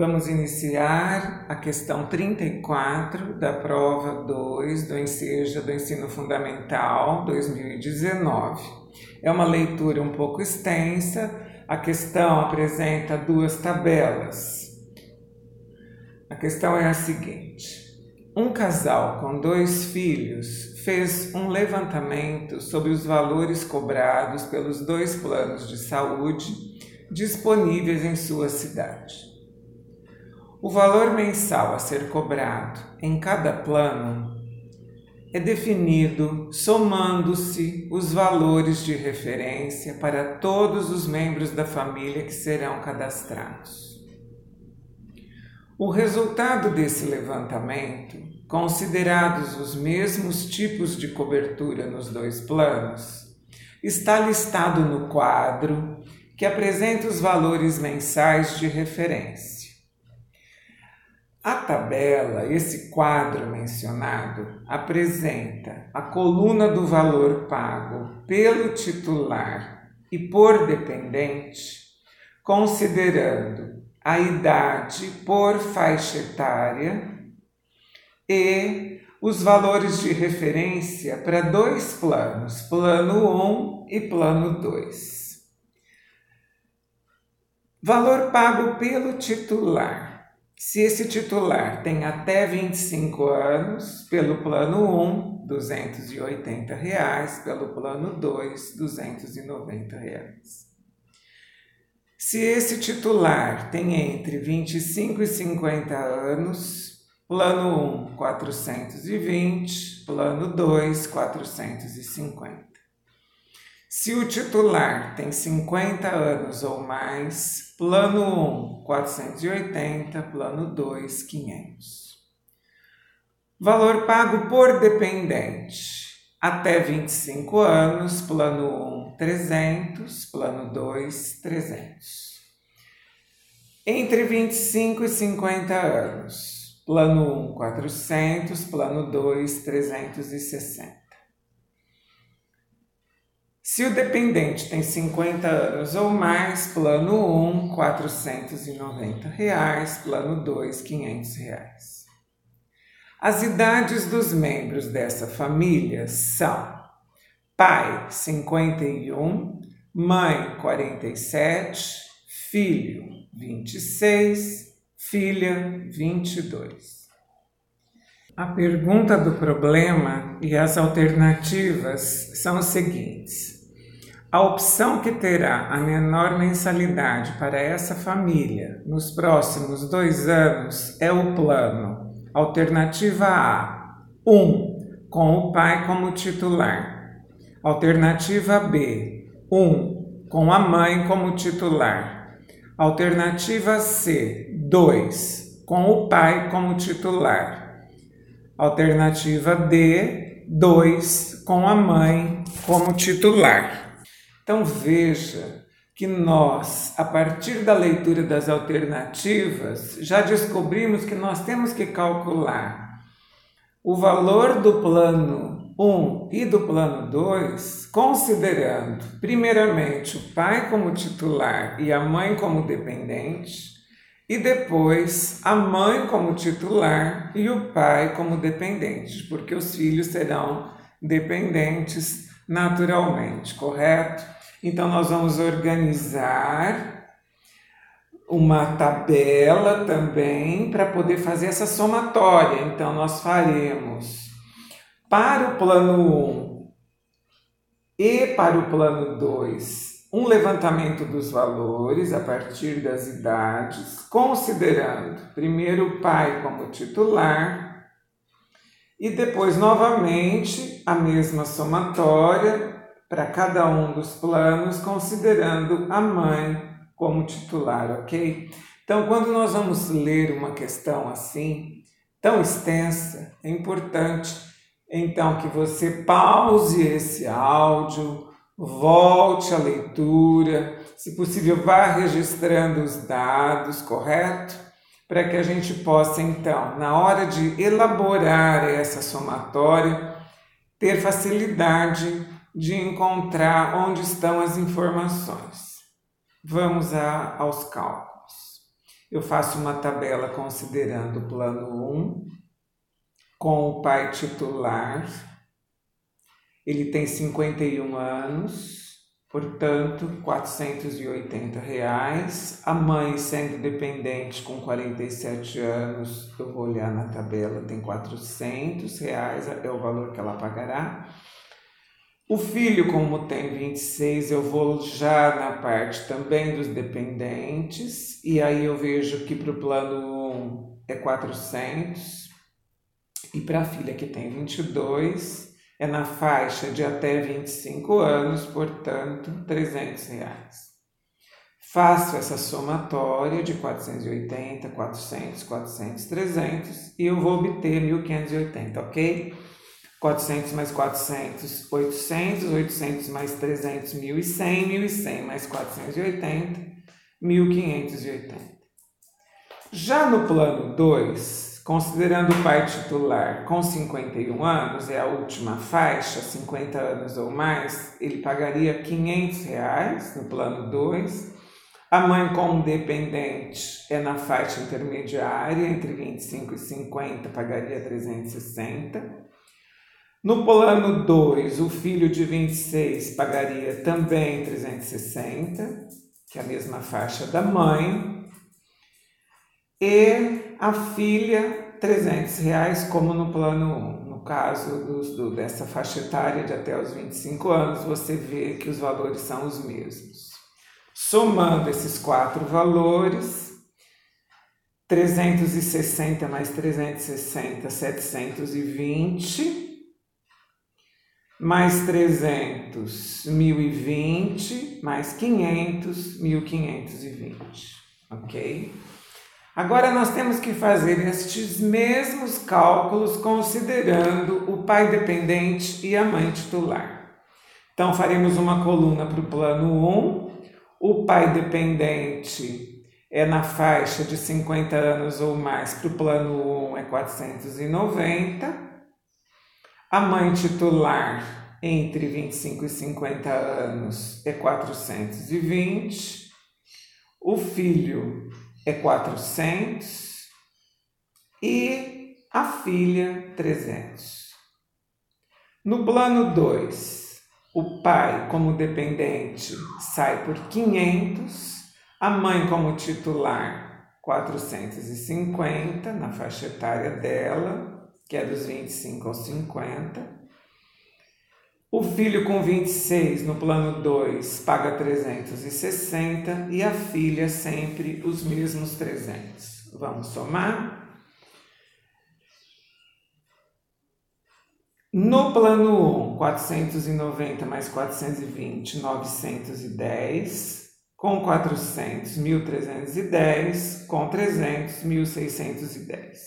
Vamos iniciar a questão 34 da prova 2 do Enseja do Ensino Fundamental 2019. É uma leitura um pouco extensa, a questão apresenta duas tabelas. A questão é a seguinte: um casal com dois filhos fez um levantamento sobre os valores cobrados pelos dois planos de saúde disponíveis em sua cidade. O valor mensal a ser cobrado em cada plano é definido somando-se os valores de referência para todos os membros da família que serão cadastrados. O resultado desse levantamento, considerados os mesmos tipos de cobertura nos dois planos, está listado no quadro que apresenta os valores mensais de referência. A tabela, esse quadro mencionado, apresenta a coluna do valor pago pelo titular e por dependente, considerando a idade por faixa etária e os valores de referência para dois planos, plano 1 e plano 2. Valor pago pelo titular. Se esse titular tem até 25 anos, pelo plano 1, 280 reais, pelo plano 2, 290 reais. Se esse titular tem entre 25 e 50 anos, plano 1, 420, plano 2, 450. Se o titular tem 50 anos ou mais, plano 1, 480, plano 2, 500. Valor pago por dependente até 25 anos, plano 1, 300, plano 2, 300. Entre 25 e 50 anos, plano 1, 400, plano 2, 360. Se o dependente tem 50 anos ou mais, plano 1, 490 reais, plano 2, 500 reais. As idades dos membros dessa família são pai 51, mãe 47, filho 26, filha 22. A pergunta do problema e as alternativas são os seguintes. A opção que terá a menor mensalidade para essa família nos próximos dois anos é o plano Alternativa A: 1. Um, com o pai como titular. Alternativa B: 1. Um, com a mãe como titular. Alternativa C: 2. Com o pai como titular. Alternativa D: 2. Com a mãe como titular. Então veja que nós, a partir da leitura das alternativas, já descobrimos que nós temos que calcular o valor do plano 1 e do plano 2, considerando, primeiramente, o pai como titular e a mãe como dependente, e depois a mãe como titular e o pai como dependente, porque os filhos serão dependentes naturalmente, correto? Então, nós vamos organizar uma tabela também para poder fazer essa somatória. Então, nós faremos para o plano 1 e para o plano 2 um levantamento dos valores a partir das idades, considerando primeiro o pai como titular e depois novamente a mesma somatória para cada um dos planos, considerando a mãe como titular, ok? Então, quando nós vamos ler uma questão assim, tão extensa, é importante então que você pause esse áudio, volte à leitura, se possível, vá registrando os dados, correto? Para que a gente possa, então, na hora de elaborar essa somatória, ter facilidade de encontrar onde estão as informações. Vamos a, aos cálculos. Eu faço uma tabela considerando o plano 1 com o pai titular. Ele tem 51 anos, portanto, 480 reais. A mãe, sendo dependente com 47 anos, eu vou olhar na tabela, tem 400 reais, é o valor que ela pagará. O filho, como tem 26, eu vou já na parte também dos dependentes, e aí eu vejo que para o plano 1 é 400, e para a filha que tem 22, é na faixa de até 25 anos, portanto, 300 reais. Faço essa somatória de 480, 400, 400, 300 e eu vou obter 1580, ok? 400 mais 400, 800, 800 mais 300, 1.100, 1.100 mais 480, 1.580. Já no plano 2, considerando o pai titular com 51 anos, é a última faixa, 50 anos ou mais, ele pagaria 500 reais no plano 2. A mãe como dependente é na faixa intermediária, entre 25 e 50, pagaria 360. No plano 2, o filho de 26 pagaria também 360, que é a mesma faixa da mãe, e a filha 300 reais, como no plano 1. No caso do, do, dessa faixa etária de até os 25 anos, você vê que os valores são os mesmos. Somando esses quatro valores, 360 mais 360, 720 mais 300, 1020, mais 500, 1520, ok? Agora nós temos que fazer estes mesmos cálculos considerando o pai dependente e a mãe titular. Então faremos uma coluna para o plano 1, o pai dependente é na faixa de 50 anos ou mais, para o plano 1 é 490, a mãe titular entre 25 e 50 anos é 420. O filho é 400 e a filha 300. No plano 2, o pai como dependente sai por 500, a mãe como titular 450 na faixa etária dela que é dos 25 aos 50. O filho com 26 no plano 2 paga 360 e a filha sempre os mesmos 300. Vamos somar? No plano 1, 490 mais 420, 910. Com 400, 1.310. Com 300, 1.610.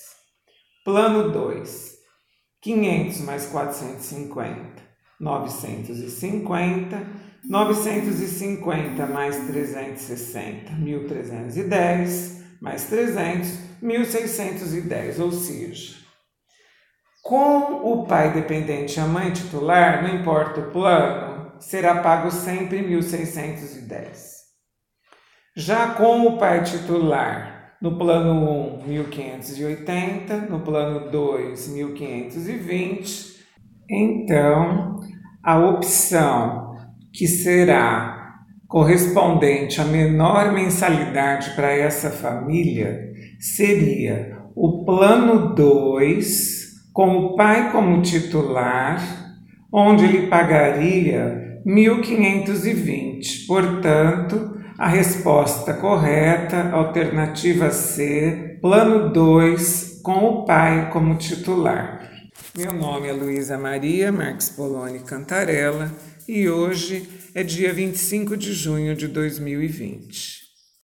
Plano 2, 500 mais 450, 950. 950 mais 360, 1310, mais 300, 1610, ou seja, com o pai dependente e a mãe titular, não importa o plano, será pago sempre 1610. Já com o pai titular no plano 1, 1580, no plano 2, 1520. Então, a opção que será correspondente à menor mensalidade para essa família seria o plano 2, com o pai como titular, onde ele pagaria 1.520. Portanto, a resposta correta, alternativa C, plano 2, com o pai como titular. Meu nome é Luísa Maria Marques Poloni Cantarella e hoje é dia 25 de junho de 2020.